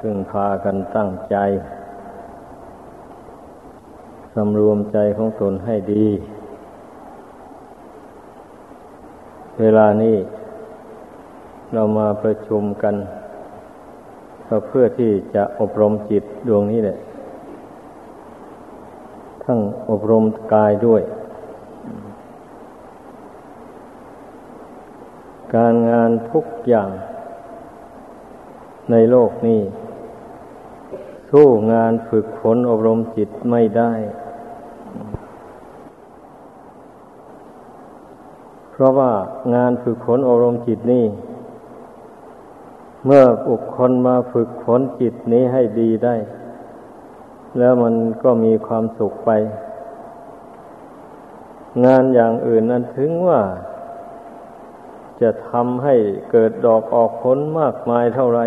พึงพากันตั้งใจสำรวมใจของตนให้ดี เวลานี้เรามาประชุมกัน ก็เพื่อที่จะอบรมจิตดวงนี้แหละ ทั้งอบรมกายด้วย การงานทุกอย่างในโลกนี้ สู้งานฝึกฝนอบรมจิตไม่ได้ เพราะว่างานฝึกฝนอบรมจิตนี่ เมื่อบุคคลมาฝึกฝนจิตนี้ให้ดีได้ แล้วมันก็มีความสุขไป งานอย่างอื่นนั้นถึงว่า จะทำให้เกิดดอกออกผลมากมายเท่าไร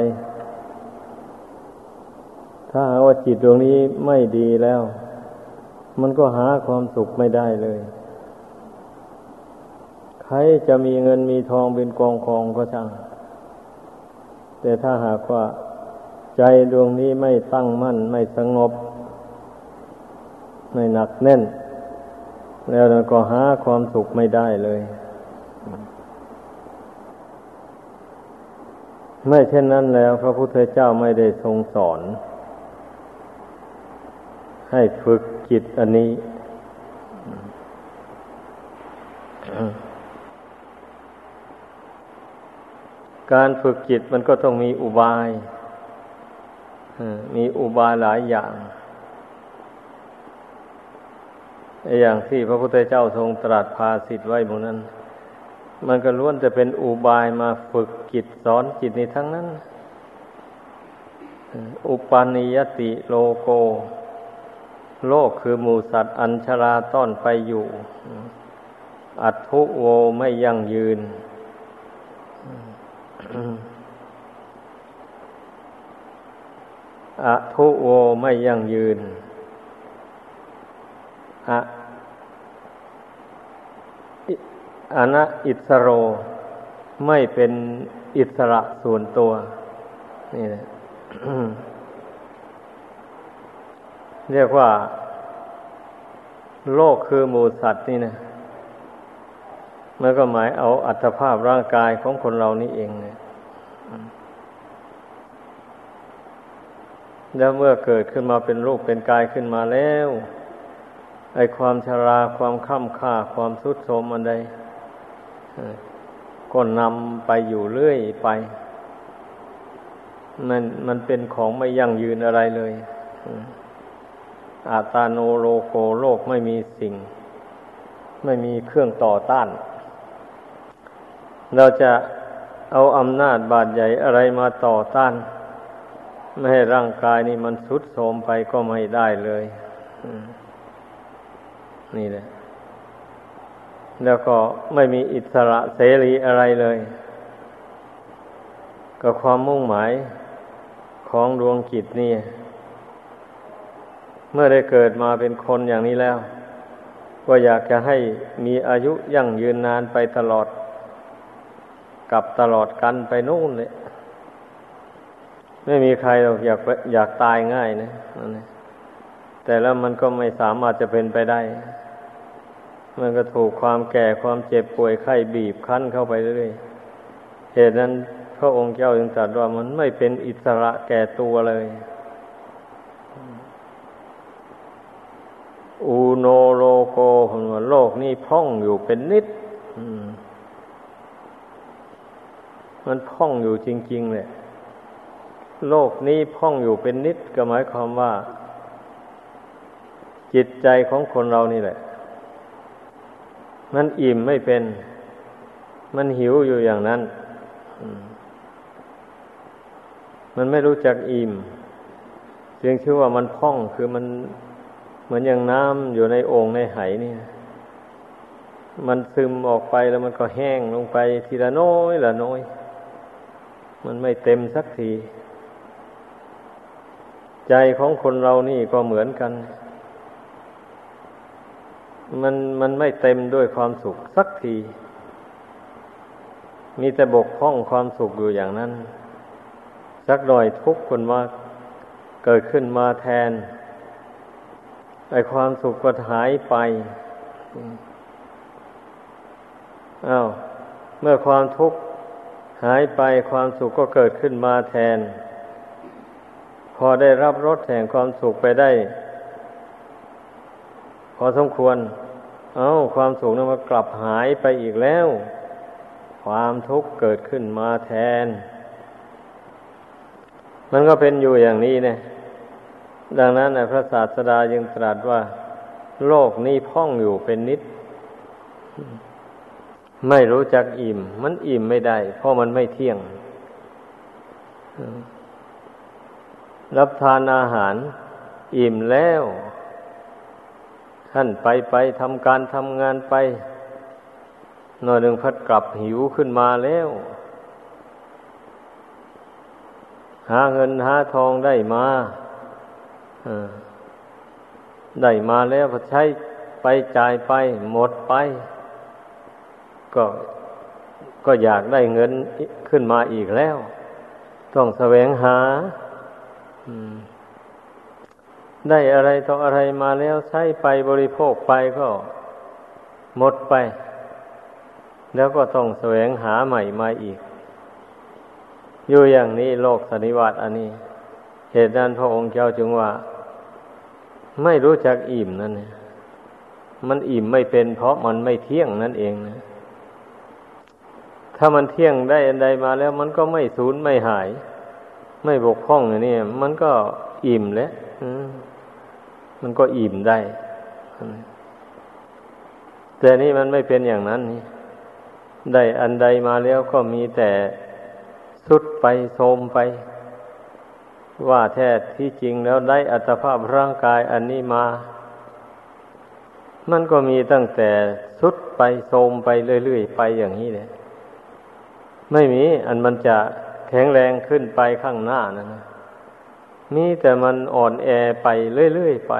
ถ้าหาว่าจิตดวงนี้ไม่ดีแล้ว มันก็หาความสุขไม่ได้เลย ใครจะมีเงินมีทองเป็นกองกองก็ช่าง แต่ถ้าหากว่าใจดวงนี้ไม่ตั้งมั่น ไม่สงบ ไม่หนักแน่น แล้วก็หาความสุขไม่ได้เลย ไม่เช่นนั้นแล้ว พระพุทธเจ้าไม่ได้ทรงสอน ให้ฝึกจิตอันนี้ การฝึกจิตมันก็ต้องมีอุบายมีอุบายหลายอย่าง อย่างที่พระพุทธเจ้าทรงตรัสภาสิทธ์ไว้บนนั้น มันก็ล้วนจะเป็นอุบายมาฝึกจิตสอนจิตในทั้งนั้น อุปาณิยติโลโก โลกคือหมูสัตว์อัญชราต้อนไปอยู่ อัตทุโวไม่ยั่งยืนอะทุโวไม่ยั่งยืนอะอนะอิสโร ไม่เป็นอิสระส่วนตัว นี่แหละ เรียกว่า โลกคือหมูสัตว์นี่นะมันก็หมายเอาอัตภาพร่างกายของคนเรานี่เองเนี่ยแล้วเมื่อเกิดขึ้นมาเป็นรูปเป็นกายขึ้นมาแล้ว ไอความชราความค่ำค่าความทุดโทมอันใดก็นำไปอยู่เรื่อยไป มันมันเป็นของไม่ยั่งยืนอะไรเลย อาตาโนโลโกโลกไม่มีสิ่ง ไม่มีเครื่องต่อต้าน เราจะเอาอำนาจบาดใหญ่อะไรมาต่อต้าน ไม่ให้ร่างกายนี้มันสุดโทมไปก็ไม่ได้เลยนี่แหละ แล้วก็ไม่มีอิสระเสรีอะไรเลย ก็ความมุ่งหมายของดวงจิตนี่ เมื่อได้เกิดมาเป็นคนอย่างนี้แล้ว ก็อยากจะให้มีอายุยั่งยืนนานไปตลอด กับตลอดกันไปนู่นเลยไม่มีใครหรอกอยากอยากตายง่ายนะแต่แล้วมันก็ไม่สามารถจะเป็นไปได้ มันก็ถูกความแก่ความเจ็บป่วยไข้บีบคั้นเข้าไปเรื่อยเหตุนั้นพระองค์เจ้าจึงตรัสว่ามันไม่เป็นอิสระแก่ตัวเลย อูโนโลโกคนวโลกนี้พ่องอยู่เป็นนิดมันพ่องอยู่จริง ๆ เลยโลกนี้พ่องอยู่เป็นนิดก็หมายความว่า จิตใจของคนเรานี่แหละ มันอิ่มไม่เป็น มันหิวอยู่อย่างนั้นมันไม่รู้จักอิ่มจึงชื่อว่ามันพ่องคือมัน เหมือนอย่างน้ำอยู่ในโอ่งในไหนี่มันซึมออกไปแล้วมันก็แห้งลงไปทีละน้อยละน้อย มันไม่เต็มสักที ใจของคนเรานี่ก็เหมือนกัน มันมันไม่เต็มด้วยความสุขสักที มีแต่บกพร่องความสุขอยู่อย่างนั้น สักหน่อยทุกคนมาเกิดขึ้นมาแทน ไอความสุขก็หายไปอา้าวเมื่อความทุกข์หายไปความสุขก็เกิดขึ้นมาแทน พอได้รับรสแห่งความสุขไปได้ พอสมควร เอา้า ความสุขนั้นมากลับหายไปอีกแล้ว ความทุกข์เกิดขึ้นมาแทน มันก็เป็นอยู่อย่างนี้เนี่ย ดังนั้นพระศาสดายังตรัสว่า โลกนี้พ่องอยู่เป็นนิด ไม่รู้จักอิ่ม มันอิ่มไม่ได้ เพราะมันไม่เที่ยง รับทานอาหาร อิ่มแล้วท่านไปไปทำการทำงานไป หน่อยหนึ่งพัดกลับหิวขึ้นมาแล้ว หาเงินหาทองได้มา ได้มาแล้วพอใช้ไปจ่ายไป หมดไป ก็ก็อยากได้เงินขึ้นมาอีกแล้ว ต้องแสวงหาได้อะไรต่ออะไรมาแล้วใช้ไปบริโภคไปก็หมดไป แล้วก็ต้องแสวงหาใหม่มาอีก อยู่อย่างนี้โลกสันนิวัตอันนี้ เหตุนั้นพระองค์เจ้าจึงว่า ไม่รู้จักอิ่มนั่นเนี่ยมันอิ่มไม่เป็น เพราะมันไม่เที่ยงนั่นเองนะ ถ้ามันเที่ยงได้อันใดมาแล้ว มันก็ไม่สูญไม่หาย ไม่บกพร่องอย่างนี้มันก็อิ่มแล้วมันก็อิ่มได้ แต่นี่มันไม่เป็นอย่างนั้นนี่ได้อันใดมาแล้วก็มีแต่สุดไปโทมไป ว่าแท้ที่จริงแล้วได้อัตภาพร่างกายอันนี้มา มันก็มีตั้งแต่สุดไปโทมไปเรื่อยๆไปอย่างนี้เลยไม่มีอันมันจะแข็งแรงขึ้นไปข้างหน้านะนะมีแต่มันอ่อนแอไปเรื่อยๆไป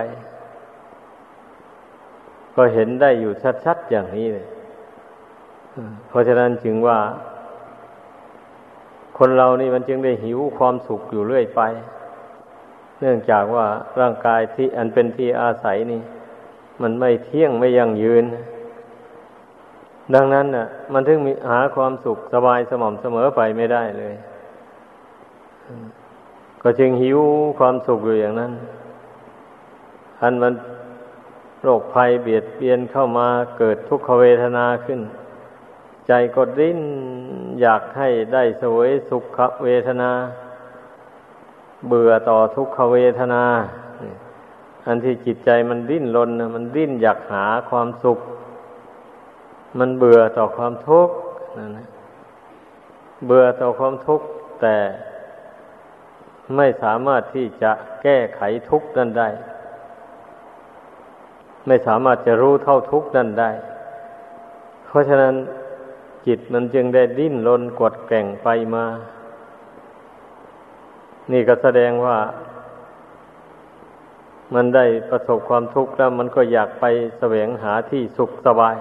ก็เห็นได้อยู่ชัดๆอย่างนี้เลยเพราะฉะนั้นจึงว่า คนเรานี่มันจึงได้หิวความสุขอยู่เรื่อยไป เนื่องจากว่าร่างกายที่อันเป็นที่อาศัยนี่ มันไม่เที่ยงไม่ยั่งยืน ดังนั้นน่ะ มันถึงมีหาความสุขสบายสม่ำเสมอไปไม่ได้เลย ก็จึงหิวความสุขอยู่อย่างนั้นอันมันโรคภัยเบียดเบียนเข้ามาเกิดทุกขเวทนาขึ้น ใจก็ดิ้นอยากให้ได้สวยสุขเวทนา เบื่อต่อทุกขเวทนา อันที่จิตใจมันดิ้นรนมันดิ้นอยากหาความสุข มันเบื่อต่อความทุกข์นั่นะเบื่อต่อความทุกข์แต่ไม่สามารถที่จะแก้ไขทุกข์นั้นได้ ไม่สามารถจะรู้เท่าทุกข์นั้นได้ เพราะฉะนั้น จิตมันจึงได้ดิ้นรนกดแก่งไปมา นี่ก็แสดงว่า มันได้ประสบความทุกข์แล้วมันก็อยากไปแสวงหาที่สุขสบาย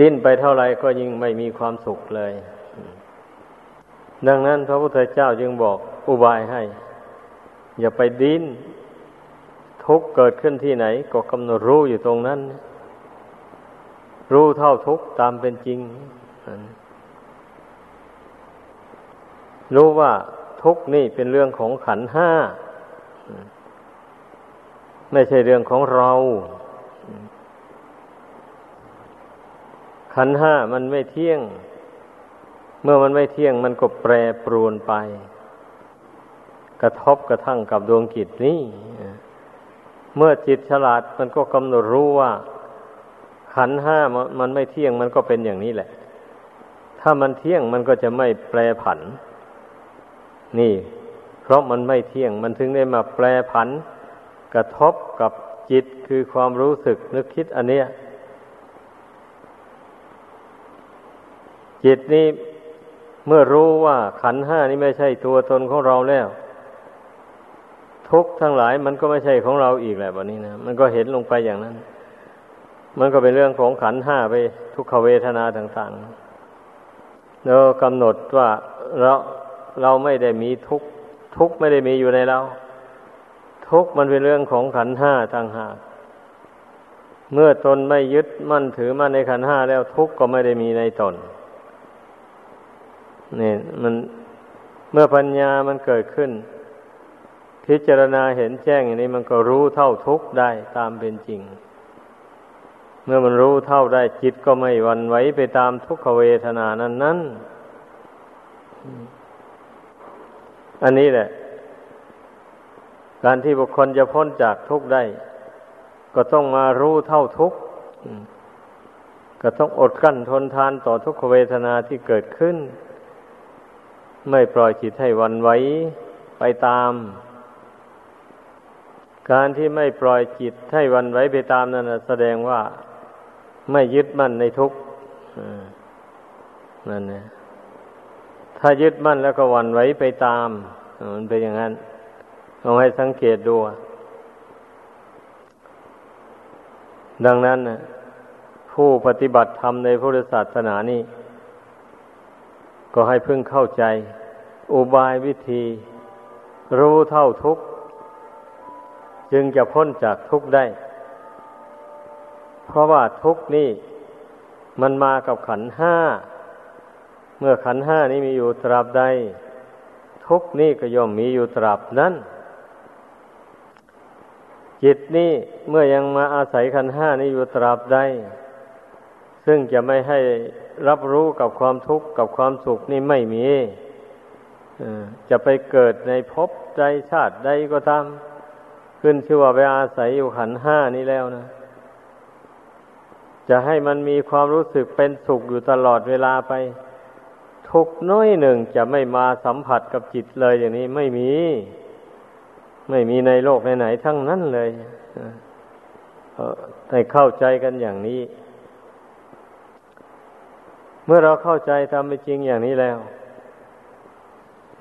ดิ้นไปเท่าไรก็ยิ่งไม่มีความสุขเลย ดังนั้นพระพุทธเจ้าจึงบอกอุบายให้ อย่าไปดิ้น ทุกเกิดขึ้นที่ไหน ก็กำหนดรู้อยู่ตรงนั้น รู้เท่าทุกตามเป็นจริง รู้ว่าทุกนี่เป็นเรื่องของขันห้า ไม่ใช่เรื่องของเรา ขันห้ามันไม่เที่ยง เมื่อมันไม่เที่ยงมันก็แปรปรวนไป กระทบกระทั่งกับดวงจิตนี้ เมื่อจิตฉลาดมันก็กำหนดรู้ว่า ขันห้ามันไม่เที่ยงมันก็เป็นอย่างนี้แหละ ถ้ามันเที่ยงมันก็จะไม่แปรผัน นี่ เพราะมันไม่เที่ยงมันถึงได้มาแปรผัน กระทบกับจิตคือความรู้สึกนึกคิดอันเนี้ยจิตนี้เมื่อรู้ว่าขันห้านี้ไม่ใช่ตัวตนของเราแล้ว ทุกทั้งหลายมันก็ไม่ใช่ของเราอีกแหละวันนี้นะมันก็เห็นลงไปอย่างนั้น มันก็เป็นเรื่องของขันห้าไปทุกขเวทนาต่างๆเรากำหนดว่าเราเราไม่ได้มีทุกทุกไม่ได้มีอยู่ในเรา ทุกมันเป็นเรื่องของขันห้าต่างหากเมื่อตนไม่ยึดมั่นถือมั่นในขันห้าแล้วทุกก็ไม่ได้มีในตนนี่มันเมื่อปัญญามันเกิดขึ้น พิจารณาเห็นแจ้งอย่างนี้มันก็รู้เท่าทุกได้ตามเป็นจริง เมื่อมันรู้เท่าได้จิตก็ไม่วันไหวไปตามทุกขเวทนานั้นนั้นอันนี้แหละ การที่บุคคลจะพ้นจากทุกข์ได้ ก็ต้องมารู้เท่าทุกข์ก็ต้องอดกั้นทนทานต่อทุกขเวทนาที่เกิดขึ้น ไม่ปล่อยจิตให้วันไหวไปตาม การที่ไม่ปล่อยจิตให้วันไหวไปตามนั้นแสดงว่าไม่ยึดมั่นในทุกนั่นนะถ้ายึดมั่นแล้วก็วันไหวไปตามมันเป็นอย่างนั้นลองให้สังเกตดู ดังนั้นนะผู้ปฏิบัติธรรมในพุทธศาสนานี่ ก็ให้พึ่งเข้าใจ อุบายวิธี รู้เท่าทุกข์ จึงจะพ้นจากทุกข์ได้ เพราะว่าทุกข์นี่มันมากับขันห้า เมื่อขันห้านี้มีอยู่ตราบใด ทุกนี้ก็ย่อมมีอยู่ตราบนั้น จิตนี้เมื่อยังมาอาศัยขันห้านี้อยู่ตราบใด ซึ่งจะไม่ให้รับรู้กับความทุกข์กับความสุขนี่ไม่มีจะไปเกิดในภพใดชาติใดก็ตาม ขึ้นชื่อว่าไปอาศัยอยู่ขันห้านี้แล้วนะ จะให้มันมีความรู้สึกเป็นสุขอยู่ตลอดเวลาไป ทุกน้อยหนึ่งจะไม่มาสัมผัสกับจิตเลยอย่างนี้ไม่มี ไม่มีในโลกไหนๆทั้งนั้นเลยให้เข้าใจกันอย่างนี้ เมื่อเราเข้าใจทำไปจริงอย่างนี้แล้ว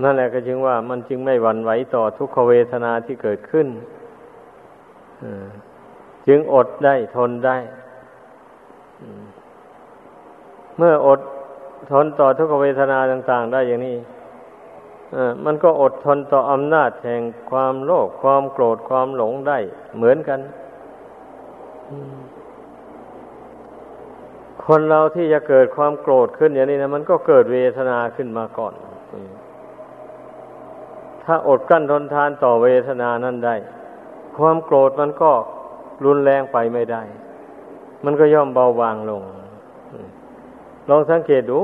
นั่นแหละก็จึงว่ามันจึงไม่หวั่นไหวต่อทุกขเวทนาที่เกิดขึ้น จึงอดได้ทนได้ เมื่ออดทนต่อทุกขเวทนาต่าง ๆ ได้อย่างนี้มันก็อดทนต่ออำนาจแห่งความโลภความโกรธความหลงได้ เหมือนกัน คนเราที่จะเกิดความโกรธขึ้นอย่างนี้นะมันก็เกิดเวทนาขึ้นมาก่อน ถ้าอดกั้นทนทานต่อเวทนานั้นได้ ความโกรธมันก็รุนแรงไปไม่ได้ มันก็ย่อมเบาบางลง ลองสังเกตดู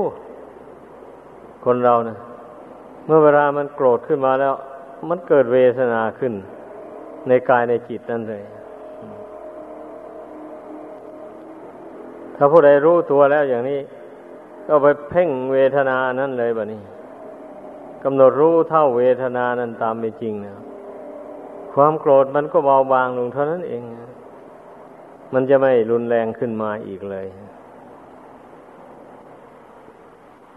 คนเรานะเมื่อเวลามันโกรธขึ้นมาแล้ว มันเกิดเวทนาขึ้น ในกายในจิตนั่นเลย ถ้าผู้ใดรู้ตัวแล้วอย่างนี้ ก็ไปเพ่งเวทนานั่นเลยแบบนี้กำหนดรู้เท่าเวทนานั้นตามเป็นจริงนะค ความโกรธมันก็เบาบางลงเท่านั้นเอง มันจะไม่รุนแรงขึ้นมาอีกเลย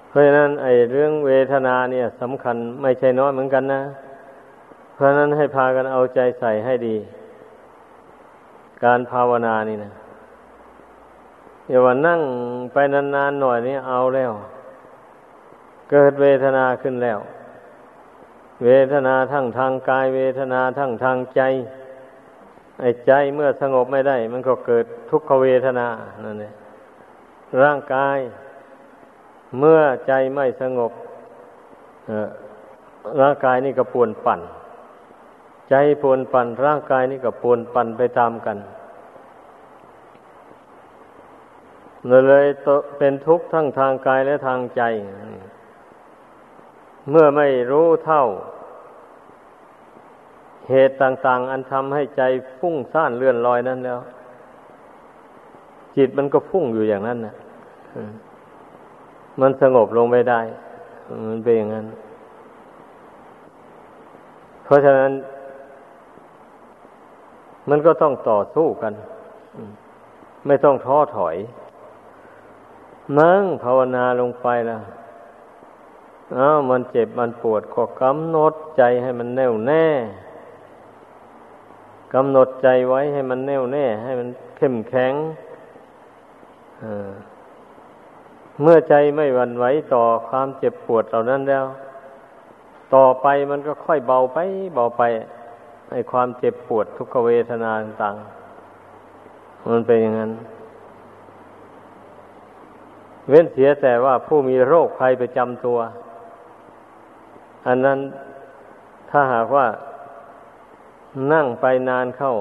เพราะฉะนั้น ไอ้เรื่องเวทนาเนี่ยสำคัญไม่ใช่น้อยเหมือนกันนะ เพราะนั้นให้พากันเอาใจใส่ให้ดี การภาวนานี่นะอย่าว่านั่งไปนานๆหน่อยนี่เอาแล้ว เกิดเวทนาขึ้นแล้ว เวทนาทั้งทางกาย เวทนาทั้งทางใจ ไอ้ใจเมื่อสงบไม่ได้ มันก็เกิดทุกขเวทนานั่นเองร่างกาย เมื่อใจไม่สงบร่างกายนี่ก็ปวนปั่น ใจปวนปั่น ร่างกายนี่ก็ปวนปั่นไปตามกันเลยเป็นทุกข์ทั้งทางกายและทางใจ เมื่อไม่รู้เท่า เหตุต่าง ๆ อันทำให้ใจฟุ้งซ่านเลื่อนลอยนั้นแล้ว จิตมันก็ฟุ้งอยู่อย่างนั้นนะมันสงบลงไม่ได้ มันเป็นอย่างนั้น เพราะฉะนั้น มันก็ต้องต่อสู้กัน ไม่ต้องท้อถอยนั่งภาวนาลงไปแล้ว อ้าวมันเจ็บมันปวดก็กำหนดใจให้มันแน่วแน่กำหนดใจไว้ให้มันแน่วแน่ ให้มันเข้มแข็งเมื่อใจไม่หวั่นไหวต่อความเจ็บปวดเหล่านั้นแล้ว ต่อไปมันก็ค่อยเบาไป เบาไปไอความเจ็บปวดทุกขเวทนาต่างๆมันเป็นอย่างนั้น เว้นเสียแต่ว่าผู้มีโรคภัยประจำตัว อันนั้นถ้าหากว่านั่งไปนานเข้า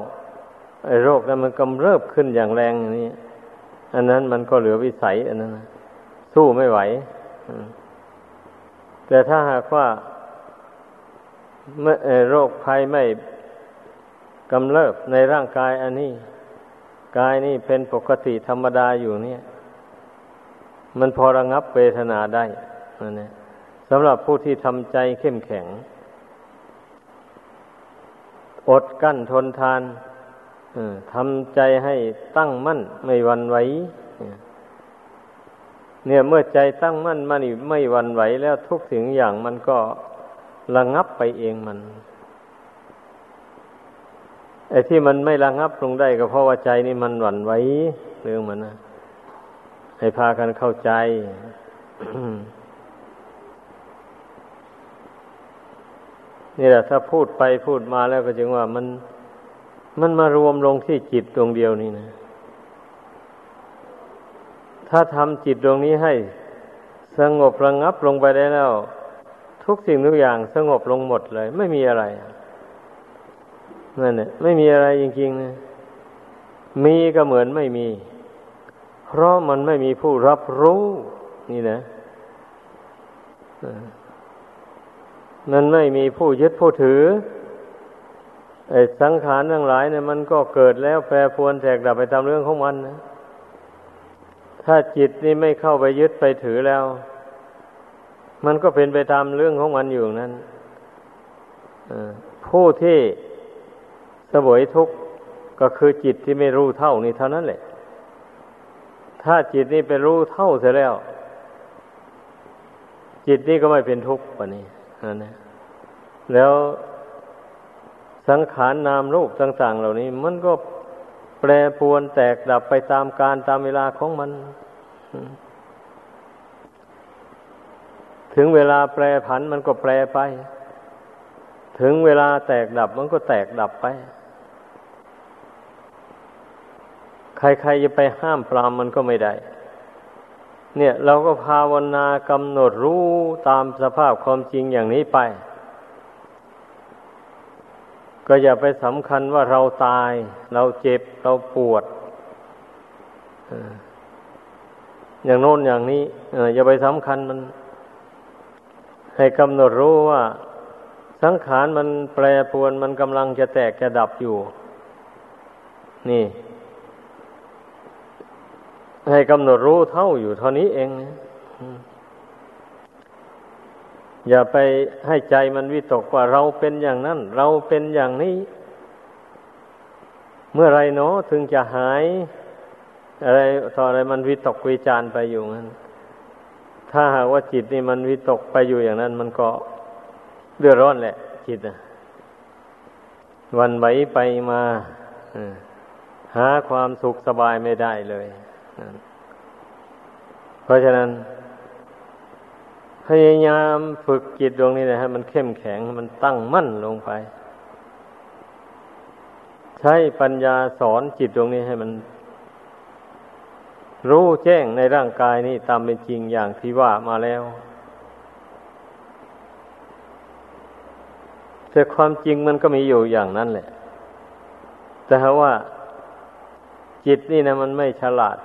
ไอ้โรคนั้นมันกำเริบขึ้นอย่างแรงอย่างนี้ อันนั้นมันก็เหลือวิสัย อันนั้นนะสู้ไม่ไหว แต่ถ้าหากว่าโรคภัยไม่กำเริบในร่างกายอันนี้ กายนี่เป็นปกติธรรมดาอยู่เนี่ย มันพอระงับเวทนาได้นั่นเอง สำหรับผู้ที่ทำใจเข้มแข็ง อดกั้นทนทานทำใจให้ตั้งมั่นไม่วันไหวเนี่ยเมื่อใจตั้งมั่นมันไม่วันไหวแล้วทุกสิ่งอย่างมันก็ระงับไปเองมันไอ้ที่มันไม่ระงับลงได้ก็เพราะว่าใจนี่มันหวั่นไหวเรื่องมันนะให้พากันเข้าใจ นี่แหละถ้าพูดไปพูดมาแล้วก็จึงว่ามันมันมารวมลงที่จิตดวงเดียวนี่นะ ถ้าทำจิตดวงนี้ให้สงบระงงับลงไปได้แล้ว ทุกสิ่งทุกอย่างสงบลงหมดเลย ไม่มีอะไรนั่นแหละไม่มีอะไรจริงๆนะมีก็เหมือนไม่มี เพราะมันไม่มีผู้รับรู้ นี่นะ มันไม่มีผู้ยึดผู้ถือไอ้สังขารทั้งหลายเนี่ยมันก็เกิดแล้วแปรปรวนแตกดับไปตามเรื่องของมันนะถ้าจิตนี่ไม่เข้าไปยึดไปถือแล้ว มันก็เป็นไปตามเรื่องของมันอยู่นั้นผู้ที่สวยทุกข์ก็คือจิตที่ไม่รู้เท่านี่เท่านั้นแหละ ถ้าจิตนี่ไปรู้เท่าเสียแล้ว จิตนี่ก็ไม่เป็นทุกข์ปะนี่นั่ นนะแล้วสังขารนนามรูปต่าง ๆ เหล่านี้ มันก็แปรปวนแตกดับไปตามการตามเวลาของมัน ถึงเวลาแปรผันมันก็แปรไป ถึงเวลาแตกดับมันก็แตกดับไป ใครๆจะไปห้ามปรามมันก็ไม่ได้ เนี่ยเราก็ภาวนากำหนดรู้ตามสภาพความจริงอย่างนี้ไป ก็อย่าไปสำคัญว่าเราตาย เราเจ็บเราปวดอย่างโน้นอย่างนี้อย่าไปสำคัญมัน ให้กำหนดรู้ว่า สังขารมันแปรปวนมันกำลังจะแตกจะดับอยู่ นี่ ให้กำหนดรู้เท่าอยู่เท่านี้เองนะอย่าไปให้ใจมันวิตกว่าเราเป็นอย่างนั้น เราเป็นอย่างนี้ เมื่อไรเนาะถึงจะหาย อะไรต่ออะไรมันวิตกวิจารไปอยู่นั้น ถ้าหากว่าจิตนี่มันวิตกไปอยู่อย่างนั้น มันก็เดือดร้อนแหละ จิตนะวันไหวไปมาหาความสุขสบายไม่ได้เลย เพราะฉะนั้น พยายามฝึกจิตดวงนี้นะฮะมันเข้มแข็งมันตั้งมั่นลงไป ใช้ปัญญาสอนจิตดวงนี้ให้มัน รู้แจ้งในร่างกายนี้ตามเป็นจริงอย่างที่ว่ามาแล้วแต่ความจริงมันก็มีอยู่อย่างนั้นแหละ แต่ว่าจิตนี่นะมันไม่ฉลาด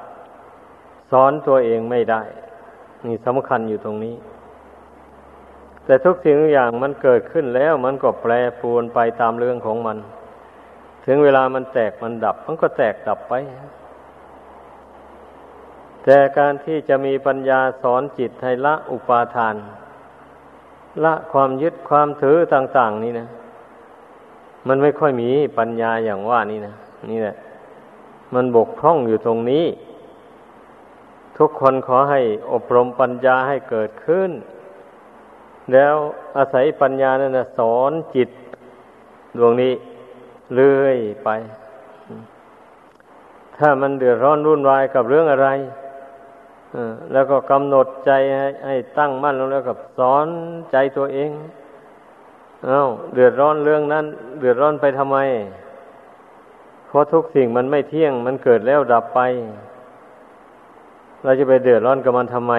สอนตัวเองไม่ได้ นี่สำคัญอยู่ตรงนี้ แต่ทุกสิ่งทุกอย่างมันเกิดขึ้นแล้ว มันก็แปรปรวนไปตามเรื่องของมัน ถึงเวลามันแตกมันดับ มันก็แตกดับไป แต่การที่จะมีปัญญาสอนจิตให้ละอุปาทาน ละความยึดความถือต่าง ๆ นี่นะ มันไม่ค่อยมีปัญญาอย่างว่านี่นะ นี่แหละ มันบกพร่องอยู่ตรงนี้ ทุกคนขอให้อบรมปัญญาให้เกิดขึ้น แล้วอาศัยปัญญานั่นนะสอนจิตดวงนี้เลื่อยไป ถ้ามันเดือดร้อนรุ่นวายกับเรื่องอะไรแล้วก็กำหนดใจให้ให้ตั้งมั่นลงแล้วกับสอนใจตัวเองเอา้าเดือดร้อนเรื่องนั้น เดือดร้อนไปทำไม เพราะทุกสิ่งมันไม่เที่ยง มันเกิดแล้วดับไป เราจะไปเดือดร้อนกับมันทำไม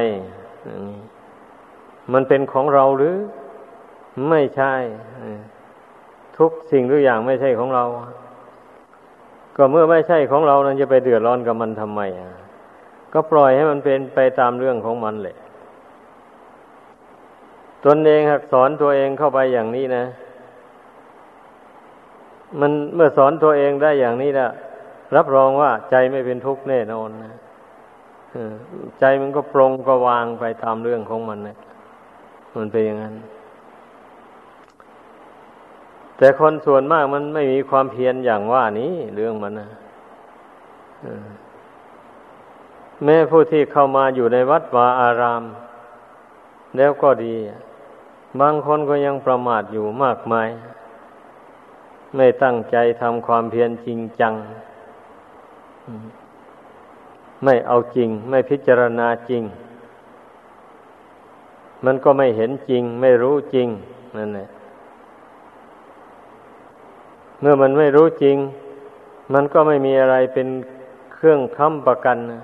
มันเป็นของเราหรือ ไม่ใช่ ทุกสิ่งทุกอย่างไม่ใช่ของเรา ก็เมื่อไม่ใช่ของเรานั้นจะไปเดือดร้อนกับมันทำไมก็ปล่อยให้มันเป็นไปตามเรื่องของมันแหละตนเองหักสอนตัวเองเข้าไปอย่างนี้นะ มันเมื่อสอนตัวเองได้อย่างนี้แล้วรับรองว่าใจไม่เป็นทุกข์แน่นอนนะ ใจมันก็ปรงก็วางไปตามเรื่องของมันนะมันเป็นอย่างนั้น แต่คนส่วนมากมันไม่มีความเพียรอย่างว่านี้เรื่องมันนะแม้ผู้ที่เข้ามาอยู่ในวัดวาอาราม แล้วก็ดี บางคนก็ยังประมาทอยู่มากมาย ไม่ตั้งใจทำความเพียรจริงจัง ไม่เอาจริง ไม่พิจารณาจริง มันก็ไม่เห็นจริง ไม่รู้จริงนั่นแหละเมื่อมันไม่รู้จริง มันก็ไม่มีอะไรเป็นเครื่องค้ำประกันนะ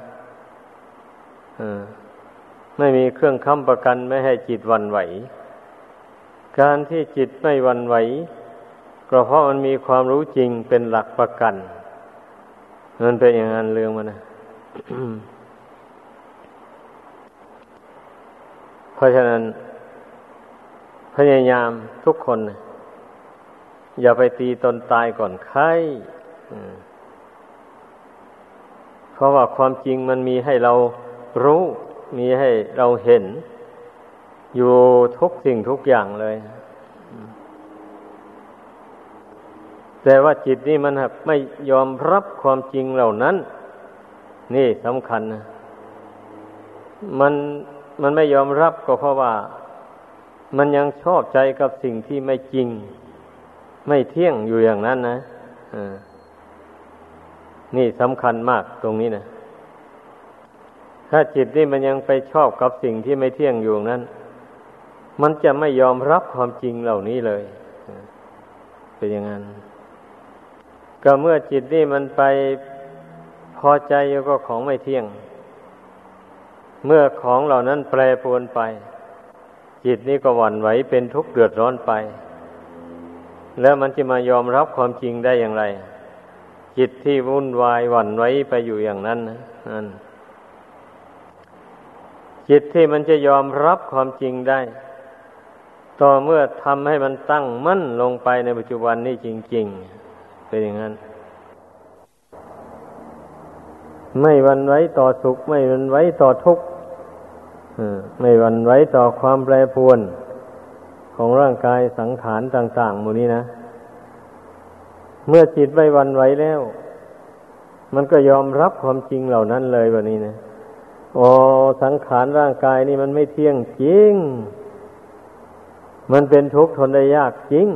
ไม่มีเครื่องค้ำประกันไม่ให้จิตวันไหว การที่จิตไม่วันไหว ก็เพราะมันมีความรู้จริงเป็นหลักประกัน มันเป็นอย่างนั้นเรื่องมันนะ เพราะฉะนั้น พยายามทุกคน อย่าไปตีตนตายก่อนไข้เพราะว่าความจริงมันมีให้เรารู้ มีให้เราเห็น อยู่ทุกสิ่งทุกอย่างเลย แต่ว่าจิตนี่มันไม่ยอมรับความจริงเหล่านั้น นี่สำคัญนะมันมันไม่ยอมรับก็เพราะว่า มันยังชอบใจกับสิ่งที่ไม่จริง ไม่เที่ยงอยู่อย่างนั้นนะนี่สำคัญมากตรงนี้นะถ้าจิตนี่มันยังไปชอบกับสิ่งที่ไม่เที่ยงอยู่นั้น มันจะไม่ยอมรับความจริงเหล่านี้เลยเป็นอย่างนั้น ก็เมื่อจิตนี่มันไป พอใจอยู่ก็ของไม่เที่ยง เมื่อของเหล่านั้นแปรปรวนไป จิตนี่ก็หวั่นไหวเป็นทุกข์เดือดร้อนไป แล้วมันจะมายอมรับความจริงได้อย่างไร จิตที่วุ่นวายหวั่นไหวไปอยู่อย่างนั้นนั่นจิตที่มันจะยอมรับความจริงได้ ต่อเมื่อทำให้มันตั้งมั่นลงไปในปัจจุบันนี้จริง ๆ เป็นอย่างนั้น ไม่วันไว้ต่อสุข ไม่วันไว้ต่อทุกข์ไม่วันไว้ต่อความแปรปรวน ของร่างกายสังขารต่าง ๆ หมู่นี้นะ เมื่อจิตไม่วันไว้แล้ว มันก็ยอมรับความจริงเหล่านั้นเลยแบบนี้นะโอ้สังขารร่างกายนี่มันไม่เที่ยงจริง มันเป็นทุกข์ทนได้ยากจริง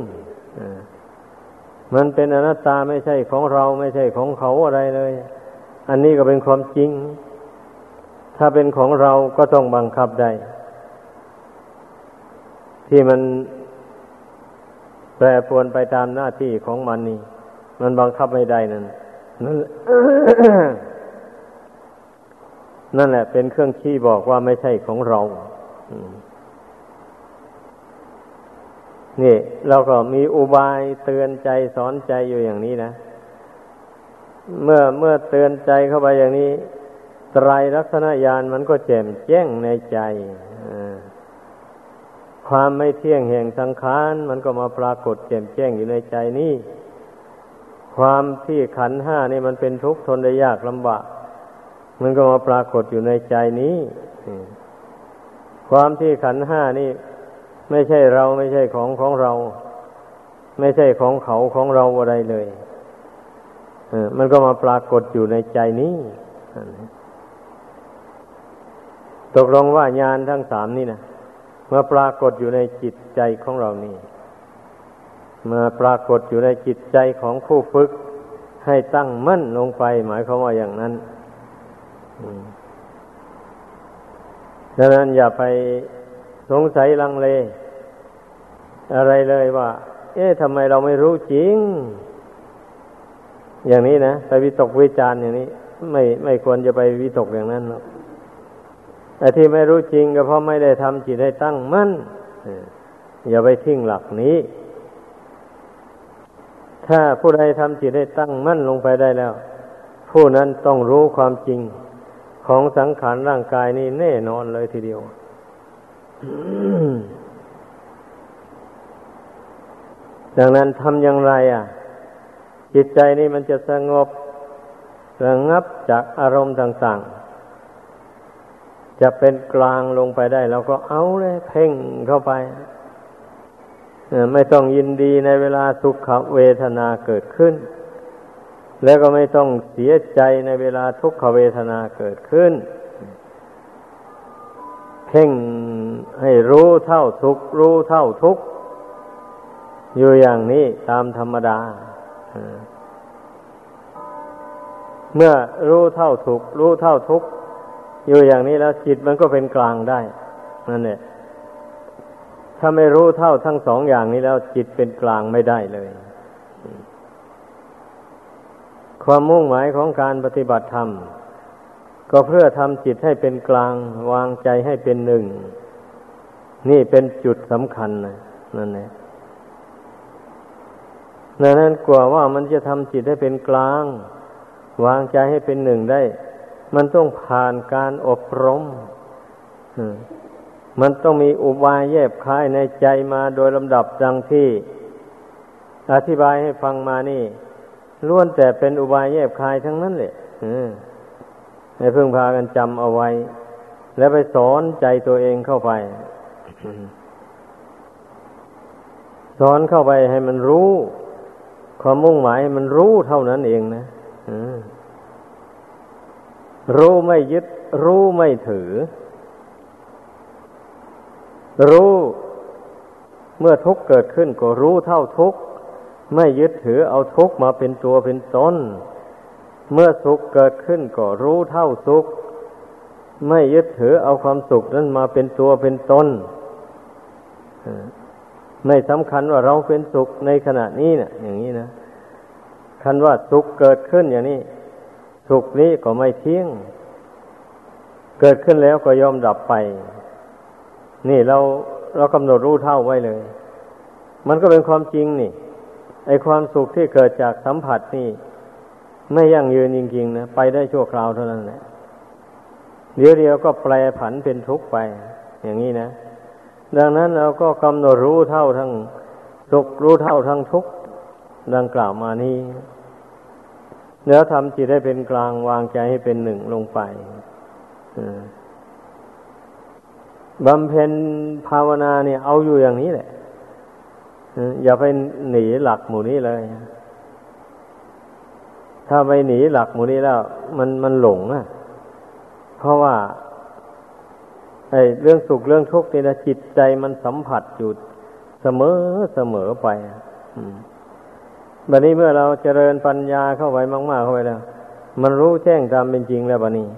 มันเป็นอนัตตาไม่ใช่ของเราไม่ใช่ของเขาอะไรเลย อันนี้ก็เป็นความจริง ถ้าเป็นของเราก็ต้องบังคับได้ ที่มันแปรปรวนไปตามหน้าที่ของมันนี่ มันบังคับไม่ได้นั่นนั่นนั่นแหละ เป็นเครื่องชี้บอกว่าไม่ใช่ของเรานี่ เราก็มีอุบายเตือนใจสอนใจอยู่อย่างนี้นะ เมื่อเมื่อเตือนใจเข้าไปอย่างนี้ไตรลักษณญาณมันก็แจ่มแจ้งในใจความไม่เที่ยงแห่งสังขารมันก็มาปรากฏแจ่มแจ้งอยู่ในใจนี้ความที่ขันห้านี่มันเป็นทุกข์ทนได้ยากลำบากมันก็มาปรากฏอยู่ในใจนี้ความที่ขันห้านี่ ไม่ใช่เราไม่ใช่ของของเรา ไม่ใช่ของเขาของเราอะไรเลย มันก็มาปรากฏอยู่ในใจนี้ตกลงว่าญาณทั้งสามนี่นะมาปรากฏอยู่ในจิตใจของเรานี่มาปรากฏอยู่ในจิตใจของผู้ฝึก ให้ตั้งมั่นลงไป หมายความว่าอย่างนั้นดังนั้นอย่าไปสงสัยลังเล อะไรเลยว่า เอ๊ะทำไมเราไม่รู้จริง อย่างนี้นะไปวิตกวิจารอย่างนี้ ไม่ไม่ควรจะไปวิตกอย่างนั้นหรอกแต่ที่ไม่รู้จริงก็เพราะไม่ได้ทำจิตให้ตั้งมั่นอย่าไปทิ้งหลักนี้ ถ้าผู้ใดทำจิตให้ตั้งมั่นลงไปได้แล้ว ผู้นั้นต้องรู้ความจริงของสังขารร่างกายนี่แน่นอนเลยทีเดียวดังนั้นทำอย่างไร อะ จิตใจนี่มันจะสงบระงับจากอารมณ์ต่าง ๆ จะเป็นกลางลงไปได้เราก็เอาเลยเพ่งเข้าไปไม่ต้องยินดีในเวลาสุขเวทนาเกิดขึ้น แล้วก็ไม่ต้องเสียใจในเวลาทุกขเวทนาเกิดขึ้น เพ่งให้รู้เท่าทุกรู้เท่าทุกอยู่อย่างนี้ตามธรรมดา เมื่อรู้เท่าทุกรู้เท่าทุกอยู่อย่างนี้แล้วจิตมันก็เป็นกลางได้นั่นแหละถ้าไม่รู้เท่าทั้งสองอย่างนี้แล้วจิตเป็นกลางไม่ได้เลย ความมุ่งหมายของการปฏิบัติธรรม ก็เพื่อทำจิตให้เป็นกลาง วางใจให้เป็นหนึ่ง นี่เป็นจุดสำคัญนะนั่นแหละ ดังนั้นกว่าว่ามันจะทำจิตให้เป็นกลาง วางใจให้เป็นหนึ่งได้ มันต้องผ่านการอบรมมันต้องมีอุบายแยบคายในใจมาโดยลำดับดังที่ อธิบายให้ฟังมานี่ล้วนแต่เป็นอุบายแยบคายทั้งนั้นแหละให้เพิ่งพากันจำเอาไว้ แล้วไปสอนใจตัวเองเข้าไป สอนเข้าไปให้มันรู้ ความมุ่งหมายมันรู้เท่านั้นเองนะรู้ไม่ยึด รู้ไม่ถือ รู้เมื่อทุกข์เกิดขึ้นก็รู้เท่าทุกข์ไม่ยึดถือเอาทุกข์มาเป็นตัวเป็นตนเมื่อสุขเกิดขึ้นก็รู้เท่าสุข ไม่ยึดถือเอาความสุขนั้นมาเป็นตัวเป็นตน ไม่สำคัญว่าเราเป็นสุขในขณะนี้เนะี่ยอย่างนี้นะคันว่าสุขเกิดขึ้นอย่างนี้ สุขนี้ก็ไม่เที่ยง เกิดขึ้นแล้วก็ยอมดับไป นี่เราเรากำหนดรู้เท่าไว้เลย มันก็เป็นความจริงนี่ไอความสุขที่เกิดจากสัมผัสนี่ ไม่ยั่งยืนจริงๆนะไปได้ชั่วคราวเท่านั้นแหละเดี๋ยวเดียวก็แปลผันเป็นทุกข์ไป อย่างนี้นะ ดังนั้นเราก็กำหนดรู้เท่าทั้งสุขรู้เท่าทั้งทุกข์ดังกล่าวมานี้แล้วทำจิตให้เป็นกลางวางใจให้เป็นหนึ่งลงไปบำเพ็ญภาวนาเนี่ย เอาอยู่อย่างนี้แหละอย่าไปหนีหลักหมู่นี้เลย ถ้าไปหนีหลักหมู่นี้แล้ว มันมันหลงอะ เพราะว่า ไอ้เรื่องสุขเรื่องทุกข์นี่นะจิตใจมันสัมผัสอยู่เสมอเสมอไปบัดนี้เมื่อเราเจริญปัญญาเข้าไปมาก ๆ เข้าไปแล้ว มันรู้แจ้งตามเป็นจริงแล้วบัดนี้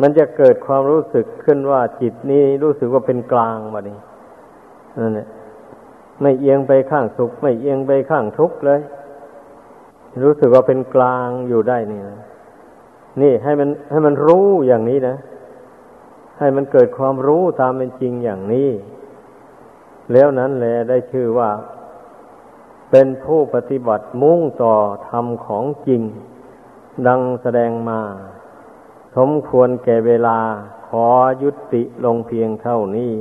มันจะเกิดความรู้สึกขึ้นว่าจิตนี้รู้สึกว่าเป็นกลางมาดินั่นแหละไม่เอียงไปข้างสุข ไม่เอียงไปข้างทุกข์เลย รู้สึกว่าเป็นกลางอยู่ได้นี่นะนี่ให้มันให้มันรู้อย่างนี้นะ ให้มันเกิดความรู้ตามเป็นจริงอย่างนี้ แล้วนั้นแหละได้ชื่อว่า เป็นผู้ปฏิบัติมุ่งต่อธรรมของจริง ดังแสดงมา สมควรแก่เวลาขอยุติลงเพียงเท่านี้